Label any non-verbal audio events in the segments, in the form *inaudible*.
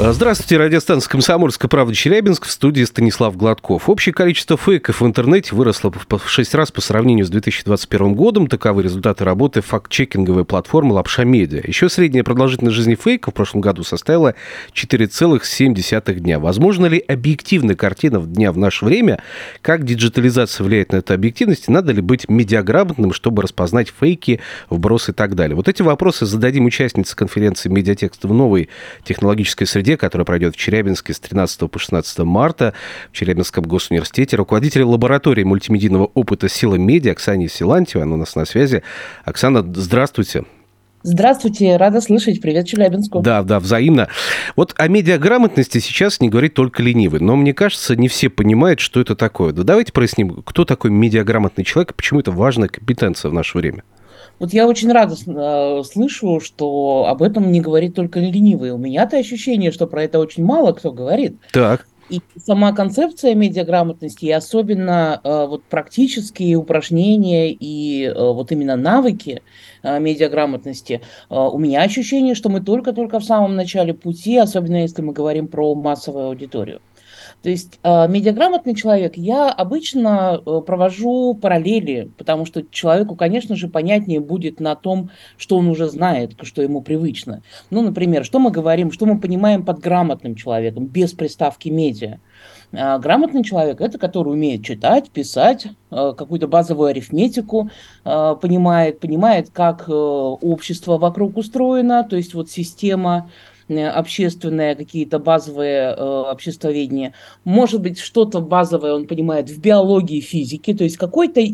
Здравствуйте, радиостанция «Комсомольская правда» Челябинск, в студии Станислав Гладков. Общее количество фейков в интернете выросло в 6 раз по сравнению с 2021 годом. Таковы результаты работы факт-чекинговой платформы «Лапша Медиа». Еще средняя продолжительность жизни фейков в прошлом году составила 4,7 дня. Возможно ли объективная картина дня в наше время? Как диджитализация влияет на эту объективность? Надо ли быть медиаграмотным, чтобы распознать фейки, вбросы и так далее? Вот эти вопросы зададим участнице конференции «Медиатекст в новой технологической среде» среде, которая пройдет в Челябинске с 13 по 16 марта в Челябинском госуниверситете. Руководитель лаборатории мультимедийного опыта «Сила медиа» Оксана Силантьева, она у нас на связи. Оксана, здравствуйте. Здравствуйте, рада слышать. Привет, Челябинску. Да, да, взаимно. Вот о медиаграмотности сейчас не говорит только ленивый, но мне кажется, не все понимают, что это такое. Да давайте проясним, кто такой медиаграмотный человек и почему это важная компетенция в наше время. Вот я очень рада э, слышу, что об этом не говорит только ленивый. У меня-то ощущение, что про это очень мало кто говорит. Так. И сама концепция медиаграмотности, и особенно э, вот практические упражнения и э, вот именно навыки э, медиаграмотности, э, у меня ощущение, что мы только-только в самом начале пути, особенно если мы говорим про массовую аудиторию. То есть э, медиаграмотный человек, я обычно э, провожу параллели, потому что человеку, конечно же, понятнее будет на том, что он уже знает, что ему привычно. Ну, например, что мы говорим, что мы понимаем под грамотным человеком, без приставки медиа. А грамотный человек – это который умеет читать, писать, э, какую-то базовую арифметику, э, понимает, понимает, как общество вокруг устроено, то есть вот система Э, общественное, какие-то базовые э, обществоведения. Может быть, что-то базовое он понимает в биологии, физике, то есть какой-то э,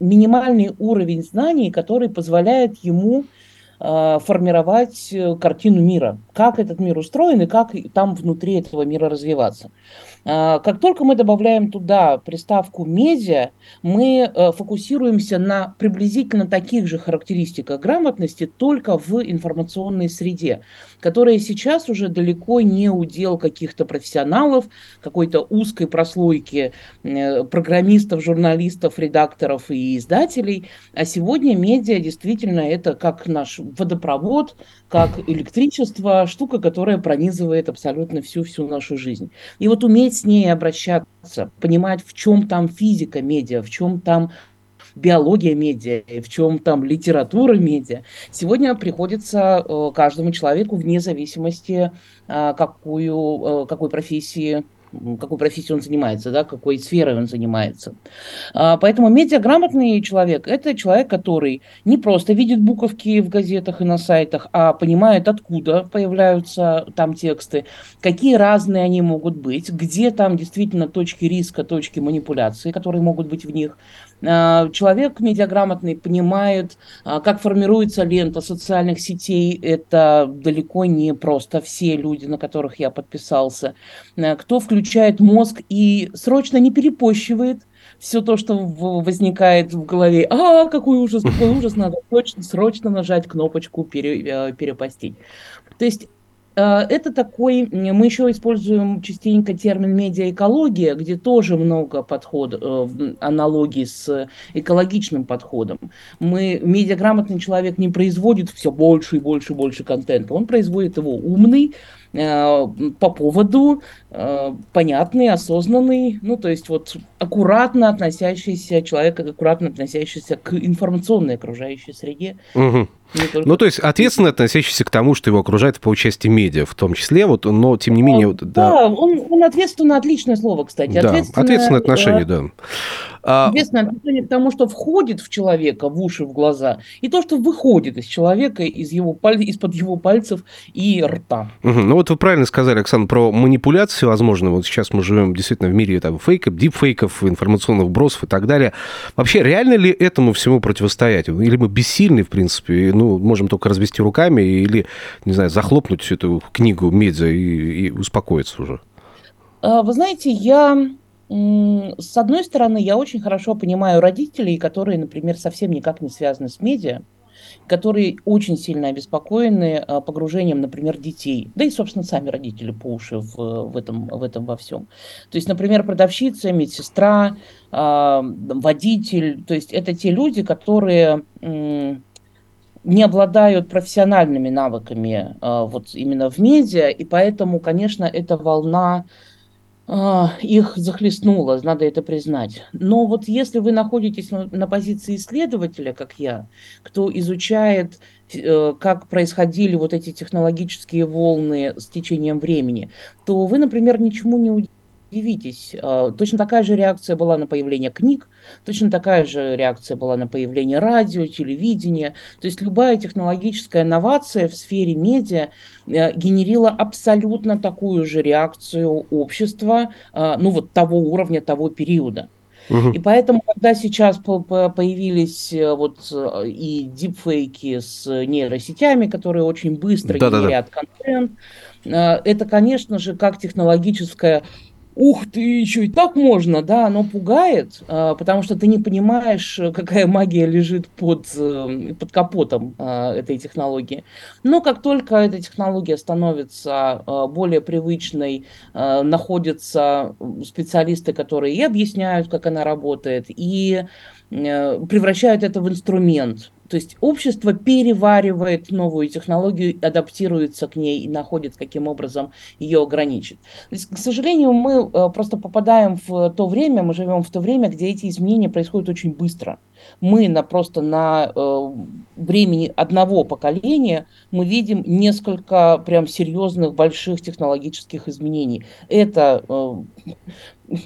минимальный уровень знаний, который позволяет ему э, формировать э, картину мира, как этот мир устроен и как там внутри этого мира развиваться. А, как только мы добавляем туда приставку медиа, мы э, фокусируемся на приблизительно таких же характеристиках грамотности, только в информационной среде, которая сейчас уже далеко не удел каких-то профессионалов, какой-то узкой прослойки э, программистов, журналистов, редакторов и издателей. А сегодня медиа действительно это как наш водопровод, как электричество, штука, которая пронизывает абсолютно всю-всю нашу жизнь. И вот уметь с ней обращаться, понимать, в чем там физика медиа, в чем там биология медиа, в чем там литература медиа. Сегодня приходится э, каждому человеку вне зависимости, э, какую, э, какой профессии какой профессией он занимается, да, какой сферой он занимается. А, поэтому медиаграмотный человек – это человек, который не просто видит буковки в газетах и на сайтах, а понимает, откуда появляются там тексты, какие разные они могут быть, где там действительно точки риска, точки манипуляции, которые могут быть в них, человек медиаграмотный понимает, а, как формируется лента социальных сетей. Это далеко не просто все люди, на которых я подписался. А, кто включает мозг и срочно не перепощивает все то, что возникает в голове. А, какой ужас, какой ужас, надо срочно, срочно нажать кнопочку пере, перепостить. То есть Э, это такой, мы еще используем частенько термин медиаэкология, где тоже много подходов, э, аналогий с экологичным подходом. Мы, медиаграмотный человек не производит все больше и больше и больше контента, он производит его умный, э, по поводу, понятный, осознанный, ну, то есть вот аккуратно относящийся человек, аккуратно относящийся к информационной окружающей среде. Угу. Только... Ну, то есть ответственно относящийся к тому, что его окружает по части медиа в том числе, вот, но тем не менее... Вот, да, да он, он ответственно, отличное слово, кстати. Да, ответственное, ответственное отношение, э, да. А... Ответственное отношение к тому, что входит в человека, в уши, в глаза, и то, что выходит из человека, из его паль... из-под его пальцев и рта. Угу. Ну, вот вы правильно сказали, Оксана, про манипуляции, возможно, вот сейчас мы живем действительно в мире там, фейков, дипфейков, информационных бросов и так далее. Вообще, реально ли этому всему противостоять? Или мы бессильны, в принципе, ну, ну, можем только развести руками или, не знаю, захлопнуть всю эту книгу медиа и, и успокоиться уже? А, вы знаете, я с одной стороны, я очень хорошо понимаю родителей, которые, например, совсем никак не связаны с медиа, которые очень сильно обеспокоены а, погружением, например, детей, да и, собственно, сами родители по уши в, в, этом, в этом во всем. То есть, например, продавщица, медсестра, водитель, то есть это те люди, которые не обладают профессиональными навыками вот именно в медиа, и поэтому, конечно, эта волна их захлестнуло, надо это признать. Но вот если вы находитесь на позиции исследователя, как я, кто изучает, э, как происходили вот эти технологические волны с течением времени, то вы, например, ничему не удивитесь. А, точно такая же реакция была на появление книг, точно такая же реакция была на появление радио, телевидения. То есть любая технологическая инновация в сфере медиа э, генерила абсолютно такую же реакцию общества, а, ну вот того уровня, того периода. И поэтому, когда сейчас появились э, вот э, и дипфейки с нейросетями, которые очень быстро да, генерят да, да. контент, это, конечно же, как технологическая ух ты, и так можно, да, оно пугает, а, потому что ты не понимаешь, какая магия лежит под, э, под капотом а, этой технологии. Но как только эта технология становится а, более привычной, находятся специалисты, которые и объясняют, как она работает, и э, превращают это в инструмент, то есть общество переваривает новую технологию, адаптируется к ней и находит, каким образом ее ограничить. То есть, к сожалению, мы э, просто попадаем в то время, мы живем в то время, где эти изменения происходят очень быстро. Мы на, просто на э, времени одного поколения мы видим несколько прям серьезных больших технологических изменений. Это э,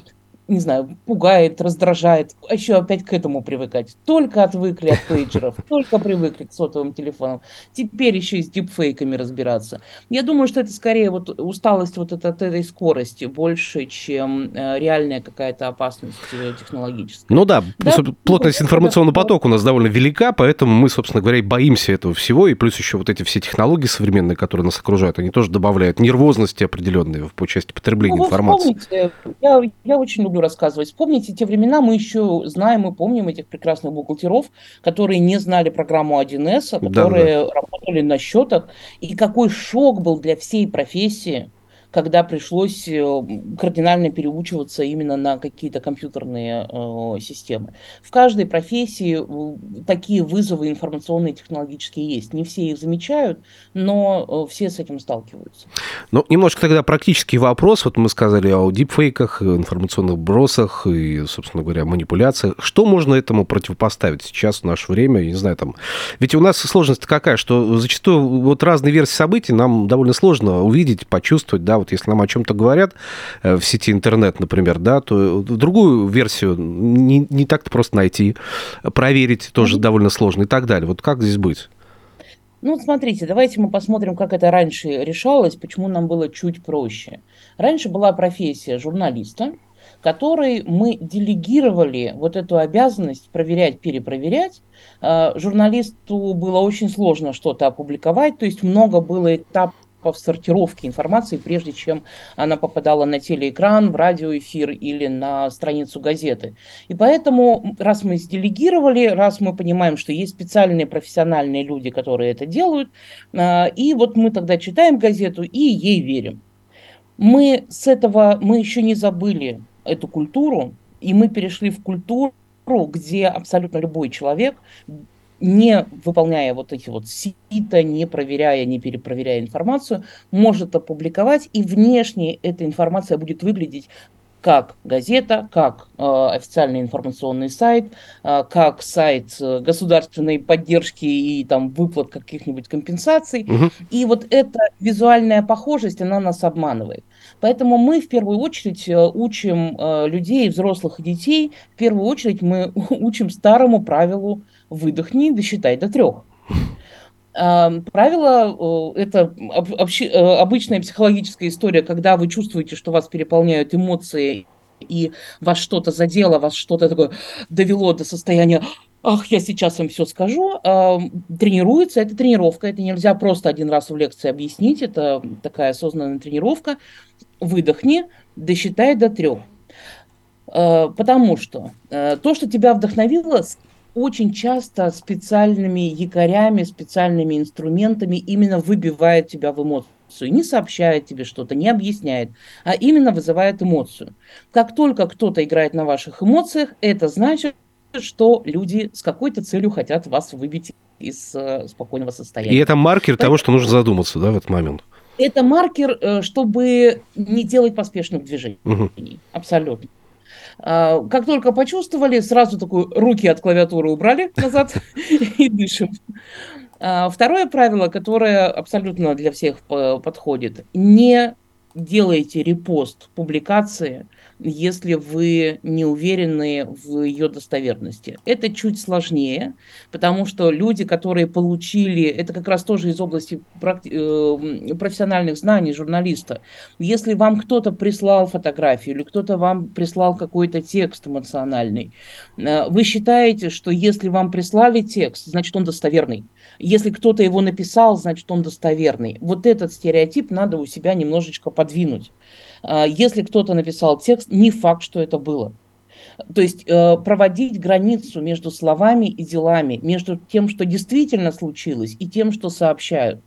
не знаю, пугает, раздражает, а еще опять к этому привыкать. Только отвыкли от пейджеров, *laughs* только привыкли к сотовым телефонам. Теперь еще и с дипфейками разбираться. Я думаю, что это скорее вот усталость вот от, от этой скорости больше, чем э, реальная какая-то опасность э, технологическая. Ну да, да? плотность информационного потока у нас довольно велика, поэтому мы, собственно говоря, и боимся этого всего, и плюс еще вот эти все технологии современные, которые нас окружают, они тоже добавляют нервозности определенные по части потребления ну, информации. Помните, я, я очень люблю рассказывать. Вспомните те времена, мы еще знаем и помним этих прекрасных бухгалтеров, которые не знали программу 1С, а которые да, да. работали на счетах. И какой шок был для всей профессии, когда пришлось э, кардинально переучиваться именно на какие-то компьютерные э, системы. В каждой профессии э, такие вызовы информационные технологические есть. Не все их замечают, но все с этим сталкиваются. Ну, немножко тогда практический вопрос. Вот мы сказали о дипфейках, информационных бросах и, собственно говоря, манипуляциях. Что можно этому противопоставить сейчас в наше время? Я не знаю, там... Ведь у нас сложность какая, что зачастую вот разные версии событий нам довольно сложно увидеть, почувствовать, да, вот если нам о чем-то говорят э, в сети интернет, например, да, то другую версию не, не так-то просто найти, проверить тоже mm-hmm. довольно сложно и так далее. Вот как здесь быть? Ну, смотрите, давайте мы посмотрим, как это раньше решалось, почему нам было чуть проще. Раньше была профессия журналиста, который мы делегировали вот эту обязанность проверять, перепроверять. Э, журналисту было очень сложно что-то опубликовать, то есть много было этапов в сортировке информации, прежде чем она попадала на телеэкран, в радиоэфир или на страницу газеты. И поэтому, раз мы сделегировали, раз мы понимаем, что есть специальные профессиональные люди, которые это делают, а, и вот мы тогда читаем газету и ей верим. Мы с этого, мы еще не забыли эту культуру, и мы перешли в культуру, где абсолютно любой человек не выполняя вот эти вот сита, не проверяя, не перепроверяя информацию, может опубликовать, и внешне эта информация будет выглядеть как газета, как э, официальный информационный сайт, э, как сайт э, государственной поддержки и там выплат каких-нибудь компенсаций. Угу. И вот эта визуальная похожесть, она нас обманывает. Поэтому мы в первую очередь э, учим э, людей, взрослых и детей, в первую очередь мы *laughs* учим старому правилу выдохни, досчитай до трех. Правило – это э, обычная психологическая история, когда вы чувствуете, что вас переполняют эмоции, и вас что-то задело, вас что-то такое довело до состояния ах, я сейчас вам все скажу, тренируется, это тренировка, это нельзя просто один раз в лекции объяснить, это такая осознанная тренировка. Выдохни, досчитай до трех. А, потому что э, то, что тебя вдохновило, очень часто специальными якорями, специальными инструментами именно выбивает тебя в эмоцию. Не сообщает тебе что-то, не объясняет, а именно вызывает эмоцию. Как только кто-то играет на ваших эмоциях, это значит, что люди с какой-то целью хотят вас выбить из э, спокойного состояния. И это маркер Поэтому... того, что нужно задуматься, да, в этот момент. Это маркер, э, чтобы не делать поспешных движений. Угу. Абсолютно. А, как только почувствовали, сразу такую руки от клавиатуры убрали назад *laughs* и дышим. А, второе правило, которое абсолютно для всех подходит, не делайте репост публикации – если вы не уверены в ее достоверности. Это чуть сложнее, потому что люди, которые получили, это как раз тоже из области э, профессиональных знаний журналиста, если вам кто-то прислал фотографию или кто-то вам прислал какой-то текст эмоциональный, э, вы считаете, что если вам прислали текст, значит он достоверный. Если кто-то его написал, значит он достоверный. Вот этот стереотип надо у себя немножечко подвинуть. А, если кто-то написал текст, не факт, что это было. То есть э, проводить границу между словами и делами, между тем, что действительно случилось, и тем, что сообщают.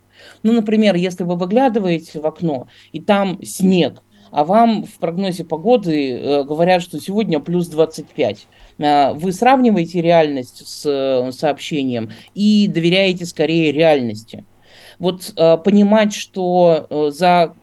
Ну, например, если вы выглядываете в окно, и там снег, а вам в прогнозе погоды э, говорят, что сегодня плюс 25. Э, вы сравниваете реальность с сообщением и доверяете скорее реальности вот э, понимать, что э, за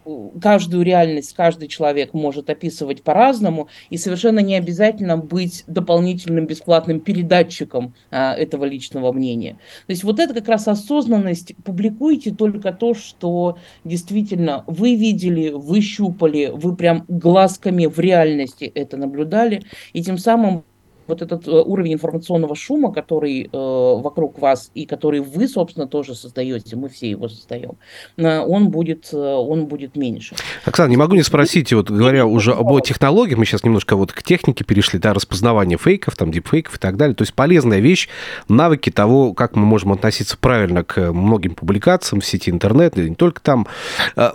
каждую реальность каждый человек может описывать по-разному, и совершенно не обязательно быть дополнительным бесплатным передатчиком э, этого личного мнения. То есть вот это как раз осознанность. Публикуйте только то, что действительно вы видели, вы щупали, вы прям глазками в реальности это наблюдали, и тем самым вот этот э, уровень информационного шума, который э, вокруг вас и который вы, собственно, тоже создаете, мы все его создаем, э, он будет, он будет меньше. Оксана, не могу не спросить, вот говоря уже об технологиях, мы сейчас немножко вот к технике перешли, да, распознавание фейков, там, дипфейков и так далее, то есть полезная вещь, навыки того, как мы можем относиться правильно к многим публикациям в сети интернет, и не только там.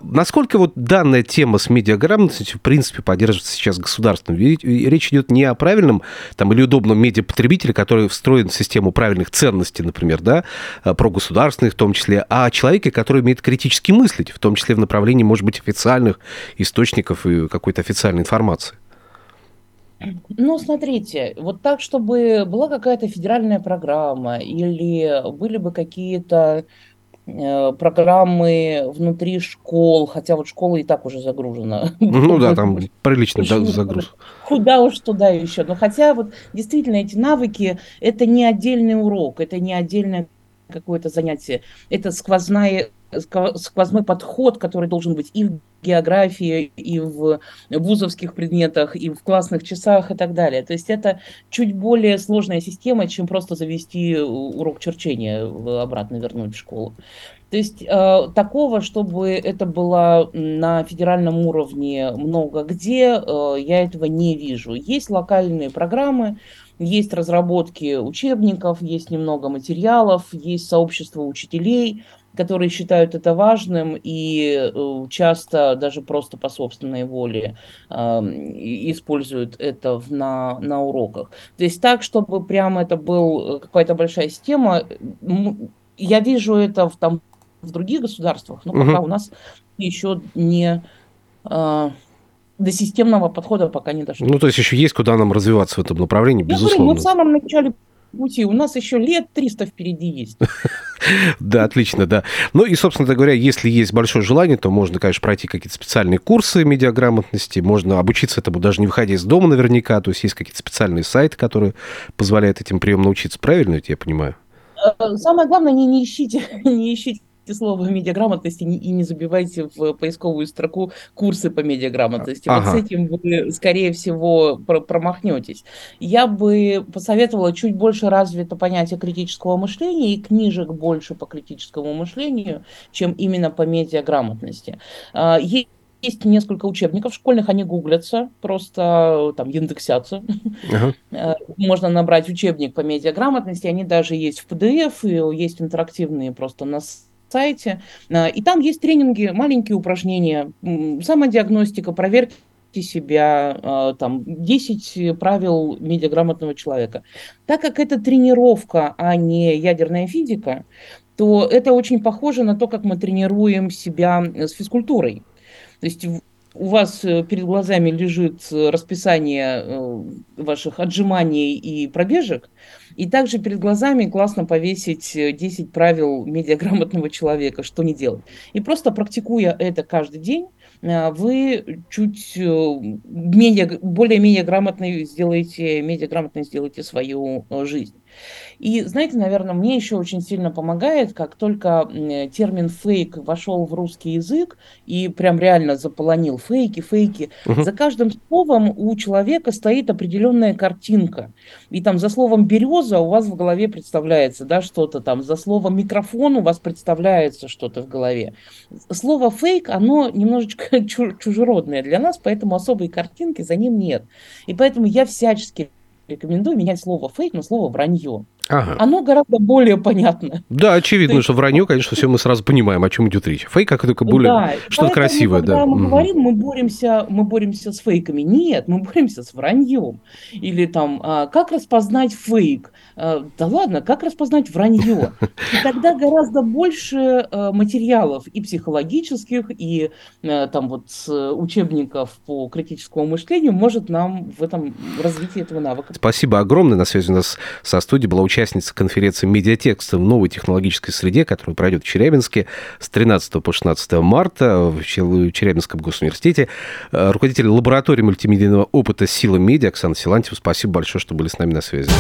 Насколько вот данная тема с медиаграмотностью, в принципе, поддерживается сейчас государством? Ведь речь идет не о правильном там, или удобном медиапотребителе, который встроен в систему правильных ценностей, например, да, э, про государственных в том числе, а человеке, который умеет критически мыслить, в том числе в направлении, может быть, официальных источников и какой-то официальной информации. Ну, смотрите, вот так, чтобы была какая-то федеральная программа или были бы какие-то программы внутри школ, хотя вот школа и так уже загружена. *laughs* Ну да, там приличный загруз. Куда уж туда еще. Но хотя вот действительно эти навыки, это не отдельный урок, это не отдельное какое-то занятие, это сквозная сквозной подход, который должен быть и в географии, и в вузовских предметах, и в классных часах и так далее. То есть это чуть более сложная система, чем просто завести урок черчения обратно вернуть в школу. То есть э, такого, чтобы это было на федеральном уровне много где, э, я этого не вижу. Есть локальные программы, есть разработки учебников, есть немного материалов, есть сообщество учителей, которые считают это важным и э, часто даже просто по собственной воле э, используют это в, на, на уроках. То есть так, чтобы прямо это был э, какая-то большая система, я вижу это в, там, в других государствах, но пока угу. у нас еще не... Э, до системного подхода пока не дошло. Ну, то есть еще есть куда нам развиваться в этом направлении, безусловно. Говорю, мы в самом начале пути. У нас еще лет 300 впереди есть. *laughs* Да, отлично, да. Ну и, собственно говоря, если есть большое желание, то можно, конечно, пройти какие-то специальные курсы медиаграмотности, можно обучиться этому даже не выходя из дома наверняка, то есть есть какие-то специальные сайты, которые позволяют этим приемам научиться. Правильно я понимаю? Э, самое главное, не, не ищите, *laughs* не ищите слово медиаграмотности и не забивайте в поисковую строку курсы по медиаграмотности. Ага. Вот с этим вы, скорее всего, промахнетесь. Я бы посоветовала чуть больше развито понятие критического мышления и книжек больше по критическому мышлению, чем именно по медиаграмотности. А, есть несколько учебников школьных, они гуглятся, просто там индексятся. Ага. Э, *laughs* можно набрать учебник по медиаграмотности, они даже есть в PDF, и есть интерактивные просто на сайте. А, и там есть тренинги, маленькие упражнения, самодиагностика, проверки себя, а, там, 10 правил медиаграмотного человека. Так как это тренировка, а не ядерная физика, то это очень похоже на то, как мы тренируем себя с физкультурой. То есть у вас э, перед глазами лежит э, расписание э, ваших отжиманий и пробежек, и также перед глазами классно повесить 10 правил медиаграмотного человека, что не делать. И просто практикуя это каждый день, вы чуть менее, более-менее грамотно сделаете, медиаграмотно сделаете свою жизнь. И знаете, наверное, мне еще очень сильно помогает, как только термин фейк вошел в русский язык и прям реально заполонил фейки, фейки, угу. за каждым словом у человека стоит определенная картинка. И там за словом береза у вас в голове представляется, да, что-то там, за словом микрофон у вас представляется что-то в голове. Слово фейк, оно немножечко *laughs* чужеродное для нас, поэтому особой картинки за ним нет. И поэтому я всячески рекомендую менять слово фейк на слово вранье. Ага. Оно гораздо более понятно. Да, очевидно, есть... что вранье, конечно, все мы сразу понимаем, о чем идет речь. Фейк как только более да, что-то красивое, когда да. мы угу. говорим, мы боремся, мы боремся с фейками. Нет, мы боремся с враньем. Или там, а, как распознать фейк? А, да ладно, как распознать вранье? И тогда гораздо больше а, материалов и психологических, и а, там вот учебников по критическому мышлению может нам в этом развитии этого навыка. Спасибо огромное. На связи у нас со студией была участница конференции «Медиатекст в новой технологической среде», которая пройдет в Челябинске с 13 по 16 марта в Челябинском госуниверситете. Э, руководитель лаборатории мультимедийного опыта «Сила медиа» Оксана Силантьева. Спасибо большое, что были с нами на связи.